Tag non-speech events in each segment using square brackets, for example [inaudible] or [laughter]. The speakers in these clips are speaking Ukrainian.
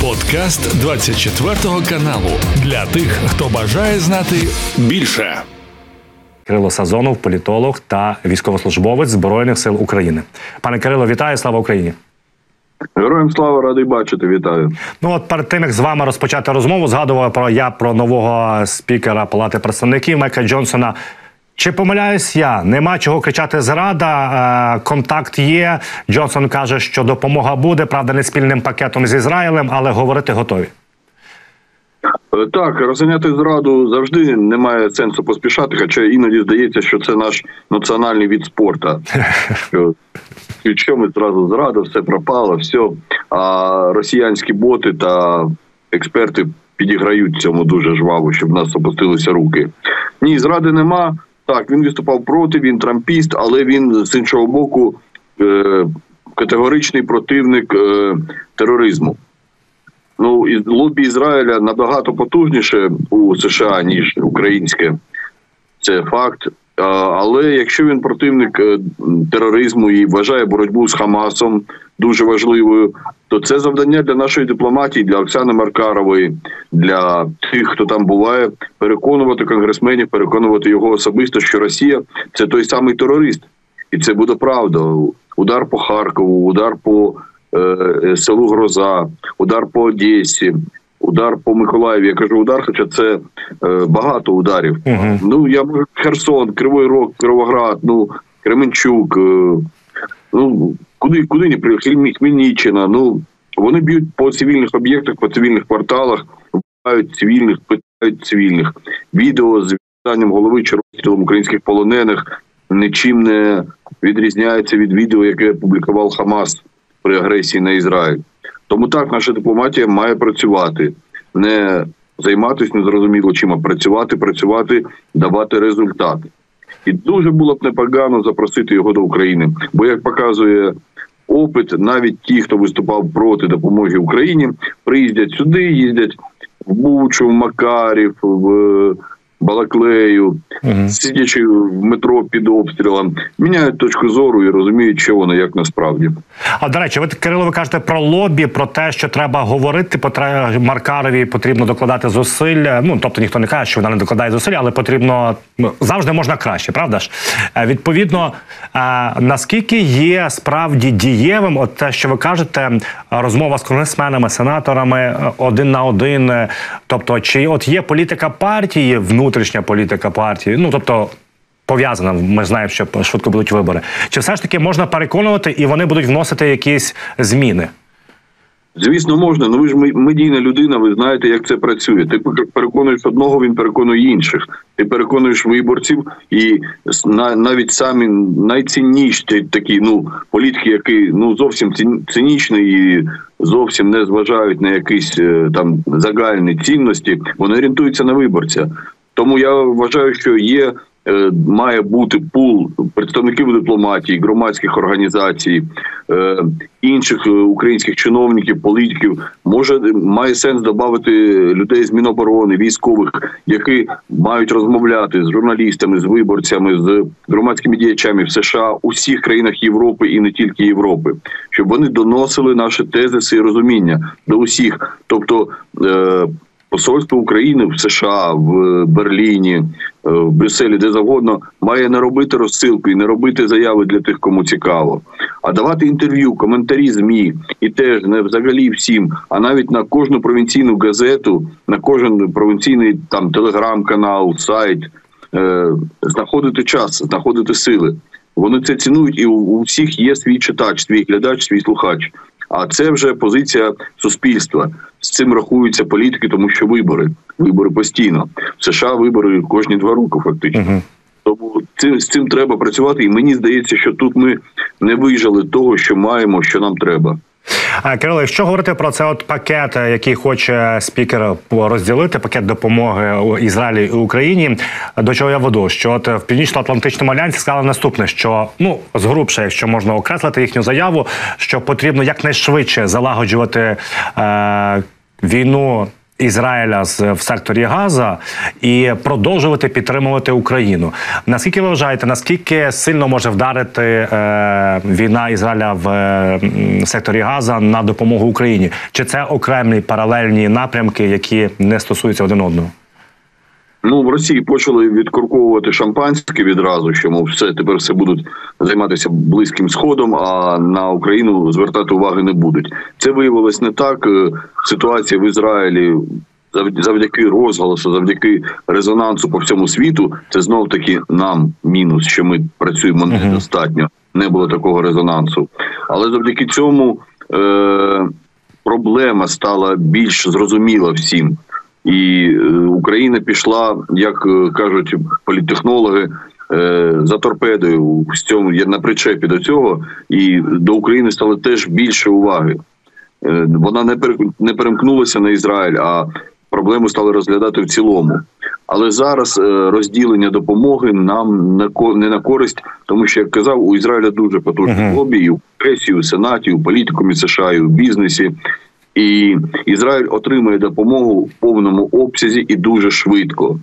Подкаст 24 каналу для тих, хто бажає знати більше. Кирило Сазонов, політолог та військовослужбовець Збройних сил України. Пане Кирило, вітаю! Слава Україні! Героям слава радий бачити, вітаю. Ну от перед тим як з вами розпочати розмову, згадував про я про нового спікера Палати представників Майка Джонсона. Чи помиляюсь я? Нема чого кричати зрада. Е, контакт є. Джонсон каже, що допомога буде, правда, не спільним пакетом з Ізраїлем, але говорити готові. Е, Так, розганяти зраду завжди немає сенсу поспішати, хоча іноді здається, що це наш національний від спорту. [laughs] Що, що ми зразу зрада, все пропало, все. А росіянські боти та експерти підіграють цьому дуже жваво, щоб в нас опустилися руки. Ні, зради нема. Так, він виступав проти, він трампіст, але він з іншого боку е- категоричний противник е- тероризму. Ну і лобі Ізраїля набагато потужніше у США ніж українське. Це факт. Але якщо він противник е, тероризму і вважає боротьбу з Хамасом дуже важливою, то це завдання для нашої дипломатії, для Оксани Маркарової, для тих, хто там буває, переконувати конгресменів, переконувати його особисто, що Росія це той самий терорист, і це буде правда. Удар по Харкову, удар по е, селу Гроза, удар по Одесі, удар по Миколаєві. Я кажу удар, хоча це е, багато ударів. Угу. Ну я Херсон, Кривий Рог, Кривоград, ну Кременчук. Е, ну куди куди не при Хмель- Хмельниччина. Ну вони б'ють по цивільних об'єктах, по цивільних кварталах, вбивають цивільних, питають цивільних. Відео з вітанням голови чи розстрілом українських полонених нічим не відрізняється від відео, яке публікував Хамас при агресії на Ізраїль. Тому так наша дипломатія має працювати, не займатися незрозуміло чим, а працювати, працювати, давати результати. І дуже було б непогано запросити його до України. Бо, як показує опит, навіть ті, хто виступав проти допомоги Україні, приїздять сюди, їздять в Бучу, в Макарів, в Балаклею, Мгм. сидячи в метро під обстрілом, міняють точку зору і розуміють, що воно як насправді. А до речі, ви Кирило, ви кажете про лобі, про те, що треба говорити. Потре Маркарові потрібно докладати зусиль. Ну тобто ніхто не каже, що вона не докладає зусиль, але потрібно ну, завжди можна краще, правда ж? Е, Відповідно, е, наскільки є справді дієвим, от те, що ви кажете, розмова з конгресменами, сенаторами е, один на один. Тобто, чи от є політика партії, внутрішня політика партії? Ну тобто. Пов'язана, ми знаємо, що швидко будуть вибори. Чи все ж таки можна переконувати, і вони будуть вносити якісь зміни? Звісно, можна. Ну ви ж медійна людина, ви знаєте, як це працює. Ти переконуєш одного, він переконує інших. Ти переконуєш виборців, і навіть самі найцінніші такі ну політики, які ну зовсім цин- цинічні і зовсім не зважають на якісь е, там загальні цінності, вони орієнтуються на виборця. Тому я вважаю, що є. е, Має бути пул представників дипломатії, громадських організацій, е, інших е, українських чиновників, політиків. Може має сенс додати людей з Міноборони, військових, які мають розмовляти з журналістами, з виборцями, з громадськими діячами в США, у всіх країнах Європи і не тільки Європи, щоб вони доносили наші тезиси і розуміння до усіх, тобто. Е, Посольство України в США, в Берліні, е, в Брюсселі, де завгодно, має не робити розсилку і не робити заяви для тих, кому цікаво, а давати інтерв'ю, коментарі змі і теж не взагалі всім, а навіть на кожну провінційну газету, на кожен провінційний там телеграм-канал, сайт, е, знаходити час, знаходити сили. Вони це цінують, і у всіх є свій читач, свій глядач, свій слухач. А це вже позиція суспільства. З цим рахуються політики, тому що вибори. Вибори постійно. В США вибори кожні два роки, фактично. Угу. Тому цим, з цим треба працювати. І мені здається, що тут ми не вижили того, що маємо, що нам треба. Кирило, якщо говорити про це, от пакет, е, який хоче спікер розділити, пакет допомоги Ізраїлі і Україні, до чого я веду? Що от в північно-атлантичному альянсі сказали наступне: що ну згрубше, якщо можна окреслити їхню заяву, що потрібно якнайшвидше залагоджувати е, війну Ізраїля в секторі Газа і продовжувати підтримувати Україну. Наскільки ви вважаєте, наскільки сильно може вдарити е, війна Ізраїля в е, секторі Газа на допомогу Україні? Чи це окремі паралельні напрямки, які не стосуються один одного? Ну в Росії почали відкурковувати шампанське відразу, що мов все тепер все будуть займатися близьким сходом, а на Україну звертати уваги не будуть. Це виявилось не так. Е, ситуація в Ізраїлі завдяки розголосу, завдяки резонансу по всьому світу. Це знов таки нам мінус, що ми працюємо недостатньо. Не було такого резонансу, але завдяки цьому е- проблема стала більш зрозуміла всім. І е, Україна пішла, як е, кажуть політтехнологи, е, за торпедою в цьому на причепі до цього, і до України стало теж більше уваги. Вона не перемкнулася на Ізраїль, а проблему стали розглядати в цілому. Але зараз розділення допомоги нам не на користь, тому що як казав, у Ізраїля дуже потужне лобі і у пресі, і у сенаті, у політикумі США, і у бізнесі. І Ізраїль отримає допомогу в повному обсязі і дуже швидко.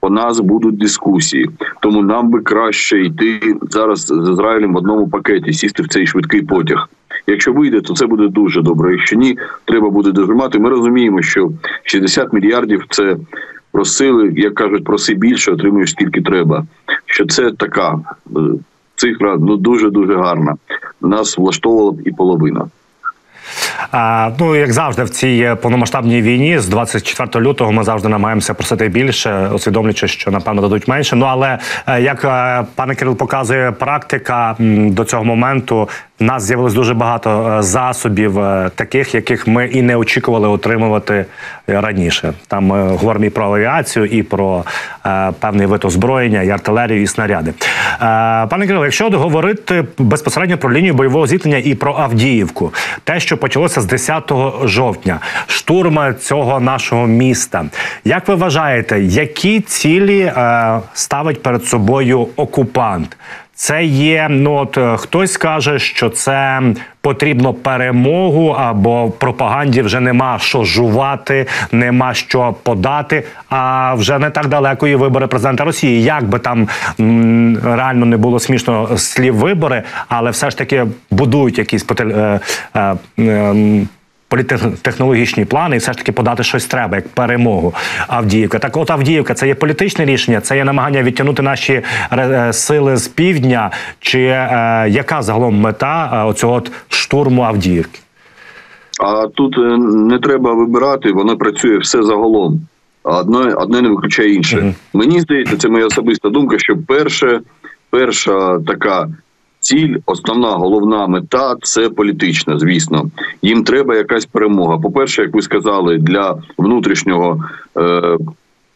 По нас будуть дискусії, тому нам би краще йти зараз з Ізраїлем в одному пакеті, сісти в цей швидкий потяг. Якщо вийде, то це буде дуже добре. Якщо ні, треба буде дожимати. Ми розуміємо, що 60 мільярдів це просили, як кажуть, проси більше, отримуєш скільки треба. Що це така е, цифра ну дуже дуже гарна. Нас влаштовувала б і половина. Ну як завжди, в цій повномасштабній війні з 24 лютого ми завжди намагаємося просити більше, усвідомлюючи, що напевно дадуть менше. Ну але е, як е, пане Кирил показує практика до цього моменту, в нас з'явилось дуже багато е, засобів, таких, яких ми і не очікували отримувати раніше. Там ми говоримо і про авіацію, і про е, певний вид озброєння, і артилерію, і снаряди. Е, пане Кирило, якщо говорити безпосередньо про лінію бойового зіткнення і про Авдіївку, те, що почалося з 10 жовтня, штурма цього нашого міста. Як ви вважаєте, які цілі е, ставить перед собою окупант? Це є ну от е, хтось каже, що це потрібно перемогу, або пропаганді вже нема що жувати, нема що подати. А вже не так далеко і вибори президента Росії. Як би там м, реально не було смішно слів вибори, але все ж таки будують якісь е, е, е, політехнологічні плани, і все ж таки подати щось треба як перемогу Авдіївка. Так, от Авдіївка, це є політичне рішення, це є намагання відтягнути наші е, сили з півдня. Чи е, яка загалом мета е, оцього от штурму Авдіївки? А тут е, не треба вибирати, воно працює все загалом. Одне одне не виключає інше. Мені здається, це моя особиста думка. Що перше, перша така ціль, основна головна мета це політична. Звісно, їм треба якась перемога. По перше, як ви сказали, для внутрішнього. Е,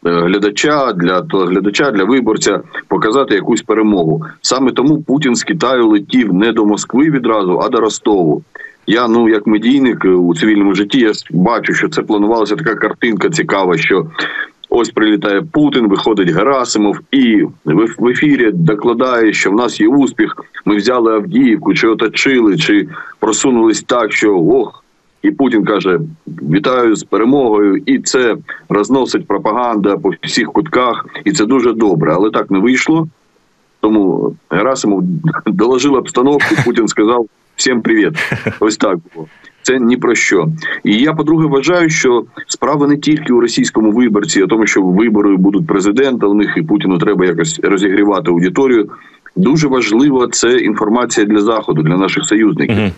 Глядача для того глядача для виборця показати якусь перемогу. Саме тому Путін з Китаю летів не до Москви відразу, а до Ростову. Я ну як медійник у цивільному житті я бачу, що це планувалася така картинка цікава, що Ось прилітає Путін, виходить Герасимов, і в ефірі докладає, що в нас є успіх. Ми взяли Авдіївку, чи оточили, чи просунулись так, що ох. І Путін каже: вітаю з перемогою, і це розносить пропаганда по всіх кутках, і це дуже добре. Але так не вийшло. Тому Герасимов [laughs] доложив обстановку. Путін сказав: всім привіт. Ось так було це ні про що. І я по-друге вважаю, що справа не тільки у російському виборці, а тому, що вибори будуть президента. У них і Путіну треба якось розігрівати аудиторію. Дуже важлива це інформація для заходу, для наших союзників. -huh.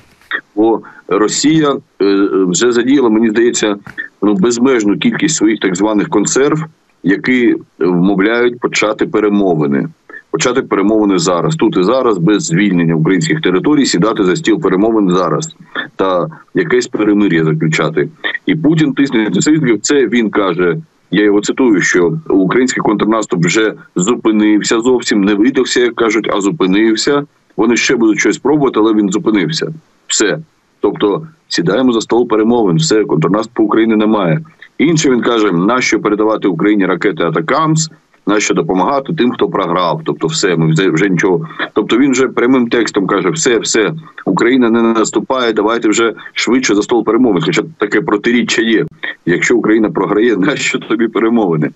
Бо Росія е, вже задіяла, мені здається, ну безмежну кількість своїх так званих консерв, які вмовляють почати перемовини почати перемовини зараз, тут і зараз, без звільнення українських територій, сідати за стіл перемовин зараз та якесь перемир'я заключати. І Путін тисне на союзників. Це він каже. Я його цитую, що український контрнаступ вже зупинився зовсім, не видався, як кажуть, а зупинився. Вони ще будуть щось пробувати, але він зупинився. Все. Тобто сідаємо за стол перемовин, все контрнаступу України немає. Інше він каже: нащо передавати Україні ракети Атакамс, нащо допомагати тим, хто програв. Тобто, все, ми вже, нічого. Тобто він вже прямим текстом каже: все, все, Україна не наступає, давайте вже швидше за стол перемовин. Хоча таке протиріччя є. Якщо Україна програє, [laughs] нащо тобі перемовини?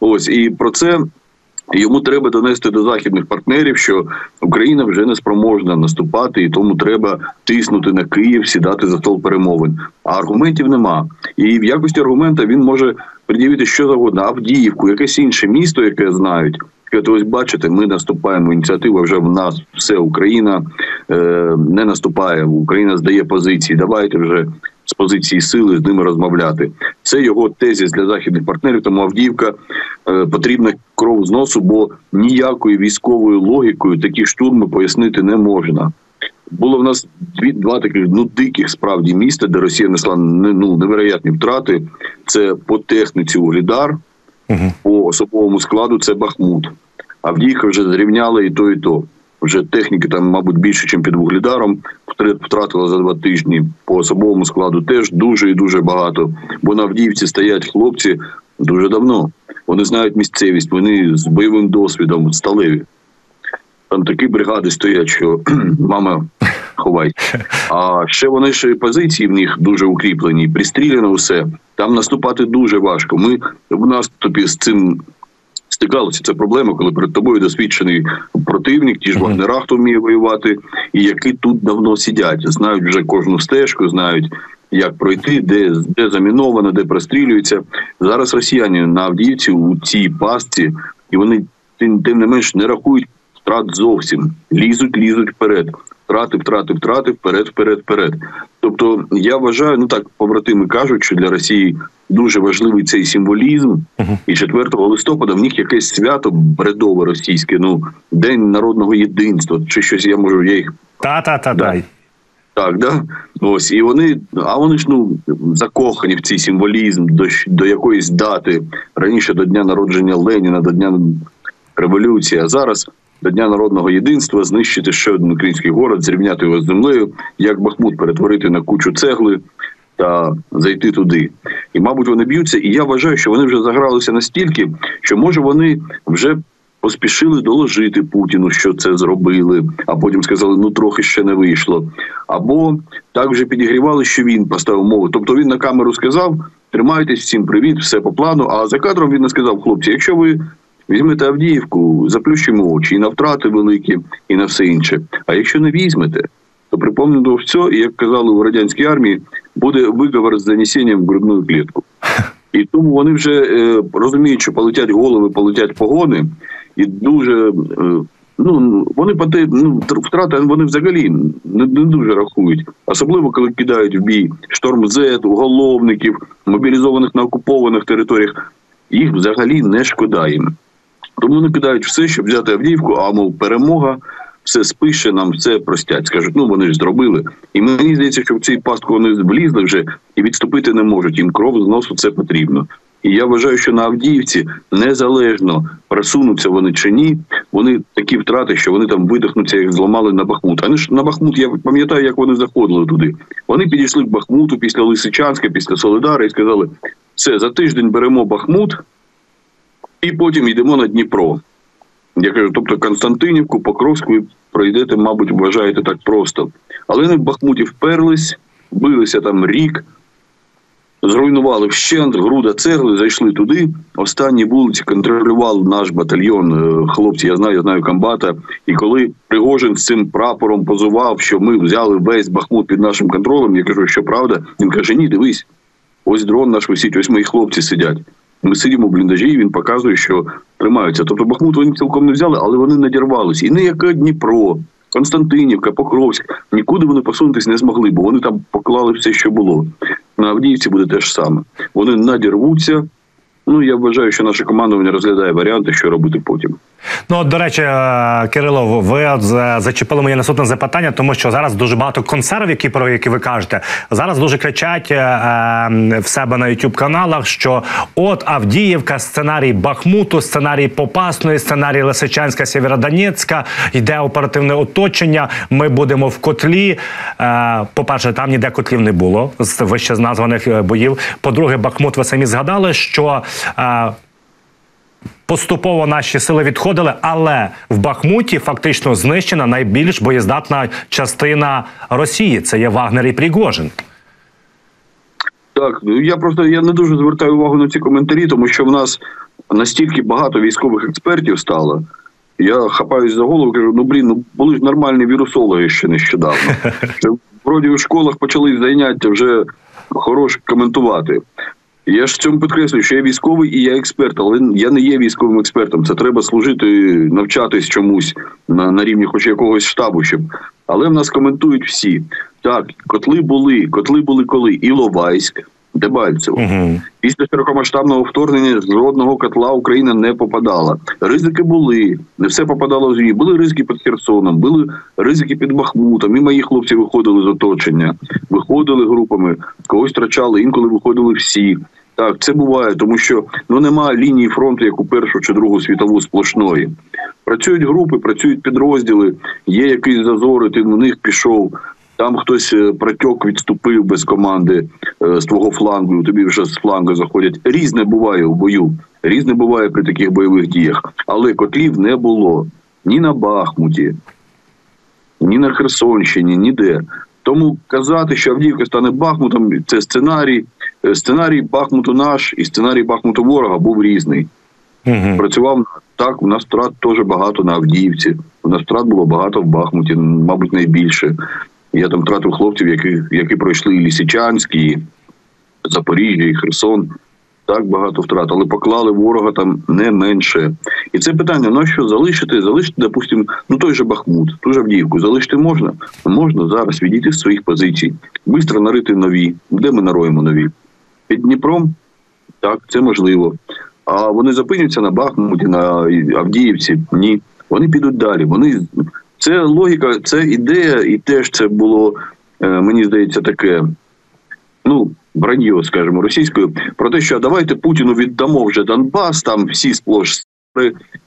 Ось і про це. Йому треба донести до західних партнерів, що Україна вже не спроможна наступати, і тому треба тиснути на Київ, сідати за стол перемовин. А аргументів нема. І в якості аргумента він може пред'явити що завгодно, Авдіївку, якесь інше місто, яке знають. Сказати, ось бачите, ми наступаємо. Ініціатива вже в нас все Україна е, не наступає. Україна здає позиції. Давайте вже з позиції сили з ними розмовляти. Це його тезіс для західних партнерів. Тому Авдіївка е, потрібна кров з носу, бо ніякою військовою логікою такі штурми пояснити не можна. Було в нас дві два таких ну диких справді міста, де Росія несла ну невероятні втрати. Це по техніці Углідар, угу. по особовому складу це Бахмут. Авдіївка вже зрівняла і то, і то. Вже техніки там, мабуть, більше, ніж під Вуглідаром. Втратила за два тижні по особовому складу. Теж дуже і дуже багато. Бо на Авдіївці стоять хлопці дуже давно. Вони знають місцевість, вони з бойовим досвідом сталеві. Там такі бригади стоять, що [clears throat] мама ховай. А ще вони ж позиції в них дуже укріплені, пристріляно все. Там наступати дуже важко. Ми в наступі з цим стикалися. Це проблема, коли перед тобою досвідчений противник, ті ж вагнера, хто вміє воювати, і які тут давно сидять, знають вже кожну стежку, знають. Як пройти, де де заміновано, де прострілюється зараз. Росіяни на Авдіївці у цій пастці, і вони тим, тим не менш не рахують втрат зовсім. Лізуть, лізуть вперед. Втрати, втрати, втрати, вперед, вперед, вперед. Тобто, я вважаю, ну так побратими кажуть, що для Росії дуже важливий цей символізм. Uh-huh. І 4 листопада в них якесь свято бредове російське, ну день народного єдинства, чи щось я можу я їх та-та-та дай. Так, да ось і вони, а вони ж ну закохані в цей символізм до до якоїсь дати раніше до дня народження Леніна, до дня революції. А зараз до Дня народного єдинства знищити ще один український город, зрівняти його з землею, як Бахмут перетворити на кучу цегли та зайти туди. І, мабуть, вони б'ються. І я вважаю, що вони вже загралися настільки, що може вони вже. Поспішили доложити Путіну, що це зробили, а потім сказали, ну трохи ще не вийшло. Або так вже підігрівали, що він поставив мову. Тобто він на камеру сказав: тримайтесь, всім привіт, все по плану. А за кадром він не сказав, хлопці, якщо ви Візьмете Авдіївку, заплющимо очі і на втрати великі, і на все інше. А якщо не візьмете, то припомню все, і як казали у радянській армії, буде виговор з занесенням в грудну клітку. [laughs] І тому вони вже е, розуміють, що полетять голови, полетять погони, і дуже е, ну вони ну, втрати вони взагалі не, не дуже рахують, особливо коли кидають в бій шторм З, уголовників, мобілізованих на окупованих територіях. Їх взагалі не шкода їм. Тому вони кидають все, щоб взяти Авдіївку, а мов перемога. Все спише, нам все простять. Скажуть, ну вони ж зробили. І мені здається, що в цій пастку вони влізли вже і відступити не можуть. Їм кров з носу це потрібно. І я вважаю, що на Авдіївці незалежно просунуться вони чи ні, вони такі втрати, що вони там видихнуться, як зламали на Бахмут. А ж на Бахмут, я пам'ятаю, як вони заходили туди. Вони підійшли к Бахмуту після Лисичанська, після Солидара і сказали: все за тиждень беремо Бахмут і потім йдемо на Дніпро. Я кажу, тобто Константинівку, Покровську пройдете, мабуть, вважаєте так просто. Але вони в Бахмуті вперлись, билися там рік, зруйнували вщент, груда цегли, зайшли туди. Останні вулиці контролював наш батальйон. Е, хлопці, я знаю, я знаю комбата. І коли Пригожин з цим прапором позував, що ми взяли весь Бахмут під нашим контролем, я кажу, що правда, він каже: Ні, дивись, ось дрон наш висить, ось мої хлопці сидять. Ми сидимо в бліндажі, і він показує, що тримаються. Тобто Бахмут вони цілком не взяли, але вони надірвалися. І не яке Дніпро, Константинівка, Покровськ. Нікуди вони посунутись не змогли, бо вони там поклали все, що було. На Авдіївці буде те ж саме. Вони надірвуться. Ну я вважаю, що наше командування розглядає варіанти, що робити потім. Ну от, до речі, е, Кирило, ви от зачепили моє наступне запитання, тому що зараз дуже багато консервів, які про які ви кажете, зараз дуже кричать е, е в себе на youtube каналах, що от Авдіївка, сценарій Бахмуту, сценарій Попасної, сценарій Лисичанська, Сєвєродонецька, йде оперативне оточення. Ми будемо в котлі. Е, По перше, там ніде котлів не було з вище названих е, боїв. По друге, Бахмут, ви самі згадали, що. Поступово наші сили відходили, але в Бахмуті фактично знищена найбільш боєздатна частина Росії. Це є Вагнер і Пригожин. Так, я просто я не дуже звертаю увагу на ці коментарі, тому що в нас настільки багато військових експертів стало. Я хапаюсь за голову, кажу: ну блін, ну були ж нормальні вірусологи ще нещодавно. [laughs] Вроді у школах почали заняття вже хорош коментувати. Я ж в цьому підкреслюю, що я військовий і я експерт, але я не є військовим експертом. Це треба служити, навчатись чомусь на на рівні хоч якогось штабу, щоб але в нас коментують всі. Так, котли були, котли були коли Іловайськ, Дебальцево. Угу. Після широкомасштабного вторгнення жодного котла Україна не попадала. Ризики були, не все попадало в змі. Були ризики під Херсоном, були ризики під Бахмутом. І мої хлопці виходили з оточення, виходили групами, когось втрачали, інколи виходили всі. Так, це буває, тому що ну немає лінії фронту, як у першу чи другу світову сплошної. Працюють групи, працюють підрозділи, є якийсь зазор, ти в них пішов. Там хтось е, протьок відступив без команди е, з твого флангу. Тобі вже з флангу заходять. Різне буває у бою, різне буває при таких бойових діях. Але котлів не було ні на Бахмуті, ні на Херсонщині, ніде. Тому казати, що Авдіївка стане Бахмутом, це сценарій. Е, сценарій Бахмуту наш і сценарій Бахмуту ворога був різний. Угу. Працював так. У нас втрат теж багато на Авдіївці. У нас втрат було багато в Бахмуті, мабуть, найбільше. Я там втратив хлопців, які які пройшли і Лісичанськ, і Запоріжжя, і Херсон. Так багато втрат, але поклали ворога там не менше. І це питання: на що залишити? Залишити, допустимо, ну той же Бахмут, ту же Авдіївку. Залишити можна? Можна зараз відійти з своїх позицій, швидко нарити нові. Де ми нароємо нові? Під Дніпром? Так, це можливо. А вони зупиняться на Бахмуті, на Авдіївці? Ні. Вони підуть далі. Вони це логіка, це ідея, і теж це було, е, мені здається, таке. Ну, браньо, скажімо, російською, про те, що давайте Путіну віддамо вже Донбас, там всі сплош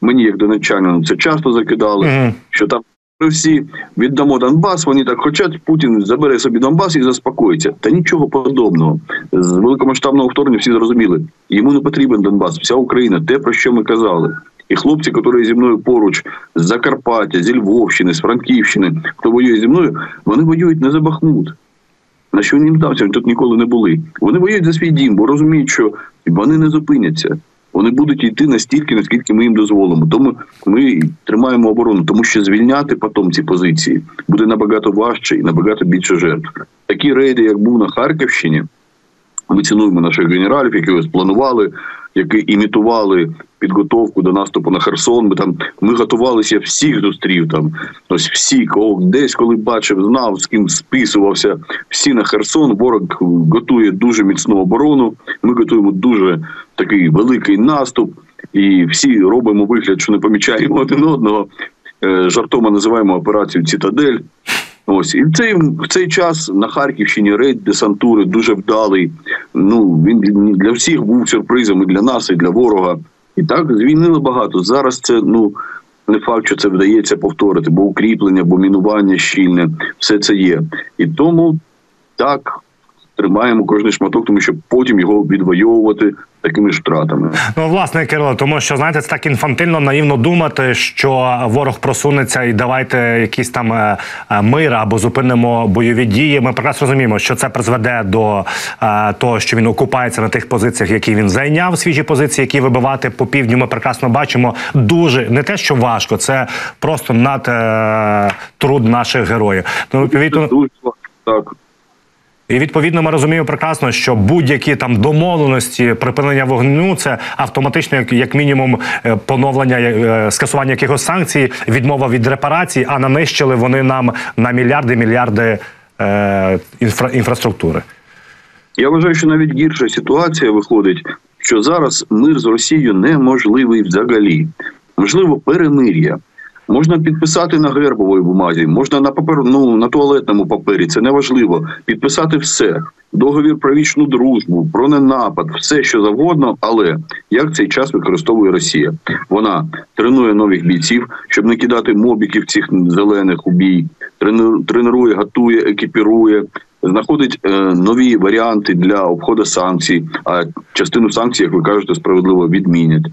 мені, як донеччанину, це часто закидали, mm-hmm. що там всі віддамо Донбас, вони так хочуть, Путін забере собі Донбас і заспокоїться. Та нічого подобного. З великомасштабного вторгнення всі зрозуміли. Йому не потрібен Донбас, вся Україна, те, про що ми казали. І хлопці, які зі мною поруч з Закарпаття, зі Львовщини, з Франківщини, хто воює зі мною, вони воюють не за Бахмут. На що їм дався, тут ніколи не були. Вони воюють за свій дім, бо розуміють, що вони не зупиняться. Вони будуть йти настільки, наскільки ми їм дозволимо. Тому ми тримаємо оборону, тому що звільняти потім ці позиції буде набагато важче і набагато більше жертв. Такі рейди, як був на Харківщині, ми цінуємо наших генералів, які планували, які імітували підготовку до наступу на Херсон. Ми там ми готувалися всіх зустрів. Там ось всі, кого десь коли бачив, знав з ким списувався. Всі на Херсон. Ворог готує дуже міцну оборону. Ми готуємо дуже такий великий наступ, і всі робимо вигляд, що не помічаємо один одного. Е, жартома називаємо операцію Цитадель. Ось і в цей в цей час на Харківщині рейд десантури дуже вдалий. Ну він для всіх був сюрпризом і для нас, і для ворога. І так звільнили багато. Зараз це ну не факт, що це вдається повторити, бо укріплення, бо мінування щільне, все це є. І тому так тримаємо кожний шматок, тому що потім його відвоювати такими ж втратами. Ну власне Кирило, тому що знаєте, це так інфантильно наївно думати, що ворог просунеться і давайте якісь там е, е, мир або зупинимо бойові дії. Ми прекрасно розуміємо, що це призведе до е, того, що він окупається на тих позиціях, які він зайняв свіжі позиції, які вибивати по півдню. Ми прекрасно бачимо дуже не те, що важко, це просто над труд наших героїв. Ну відповідно так. І відповідно ми розуміємо прекрасно, що будь-які там домовленості припинення вогню це автоматично, як, як мінімум, е, поновлення е, скасування якихось санкцій, відмова від репарацій, а нанищили вони нам на мільярди мільярди е, інфра, інфраструктури. Я вважаю, що навіть гірша ситуація виходить, що зараз мир з Росією неможливий взагалі, можливо, перемир'я. Можна підписати на гербовій бумазі, можна на папер, ну, на туалетному папері. Це не важливо. Підписати все. Договір про вічну дружбу, про ненапад, все що завгодно. Але як цей час використовує Росія? Вона тренує нових бійців, щоб не кидати мобіків цих зелених у бій, тренує, готує, екіпірує. Знаходить е, нові варіанти для обходу санкцій, а частину санкцій, як ви кажете, справедливо відмінять.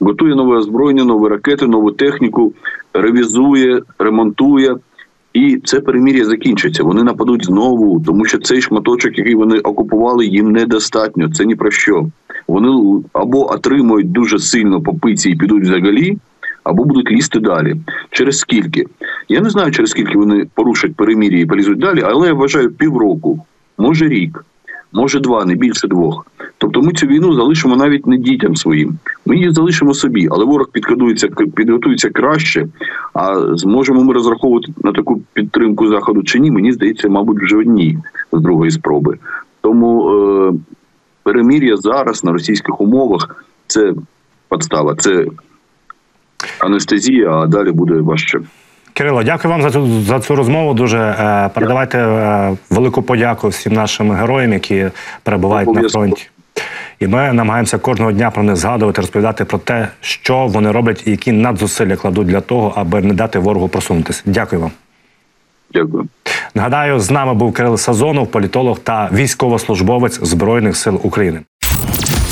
Готує нове озброєння, нові ракети, нову техніку, ревізує, ремонтує. І це перемір'я закінчиться. Вони нападуть знову, тому що цей шматочок, який вони окупували, їм недостатньо. Це ні про що. Вони або отримують дуже сильно по пиці і підуть взагалі, або будуть лізти далі. Через скільки? Я не знаю, через скільки вони порушать перемір'я і полізуть далі, але я вважаю півроку, може рік, може два, не більше двох. Тобто ми цю війну залишимо навіть не дітям своїм. Ми її залишимо собі, але ворог підготується, підготується краще. А зможемо ми розраховувати на таку підтримку заходу чи ні? Мені здається, мабуть, вже одні з другої спроби. Тому е, перемір'я зараз на російських умовах це подстава, це анестезія, а далі буде важче. Кирило, дякую вам за цю за цю розмову. Дуже е, передавайте е, велику подяку всім нашим героям, які перебувають на фронті. І ми намагаємося кожного дня про них згадувати, розповідати про те, що вони роблять і які надзусилля кладуть для того, аби не дати ворогу просунутися. Дякую вам. Дякую. Нагадаю, з нами був Кирил Сазонов, політолог та військовослужбовець Збройних сил України.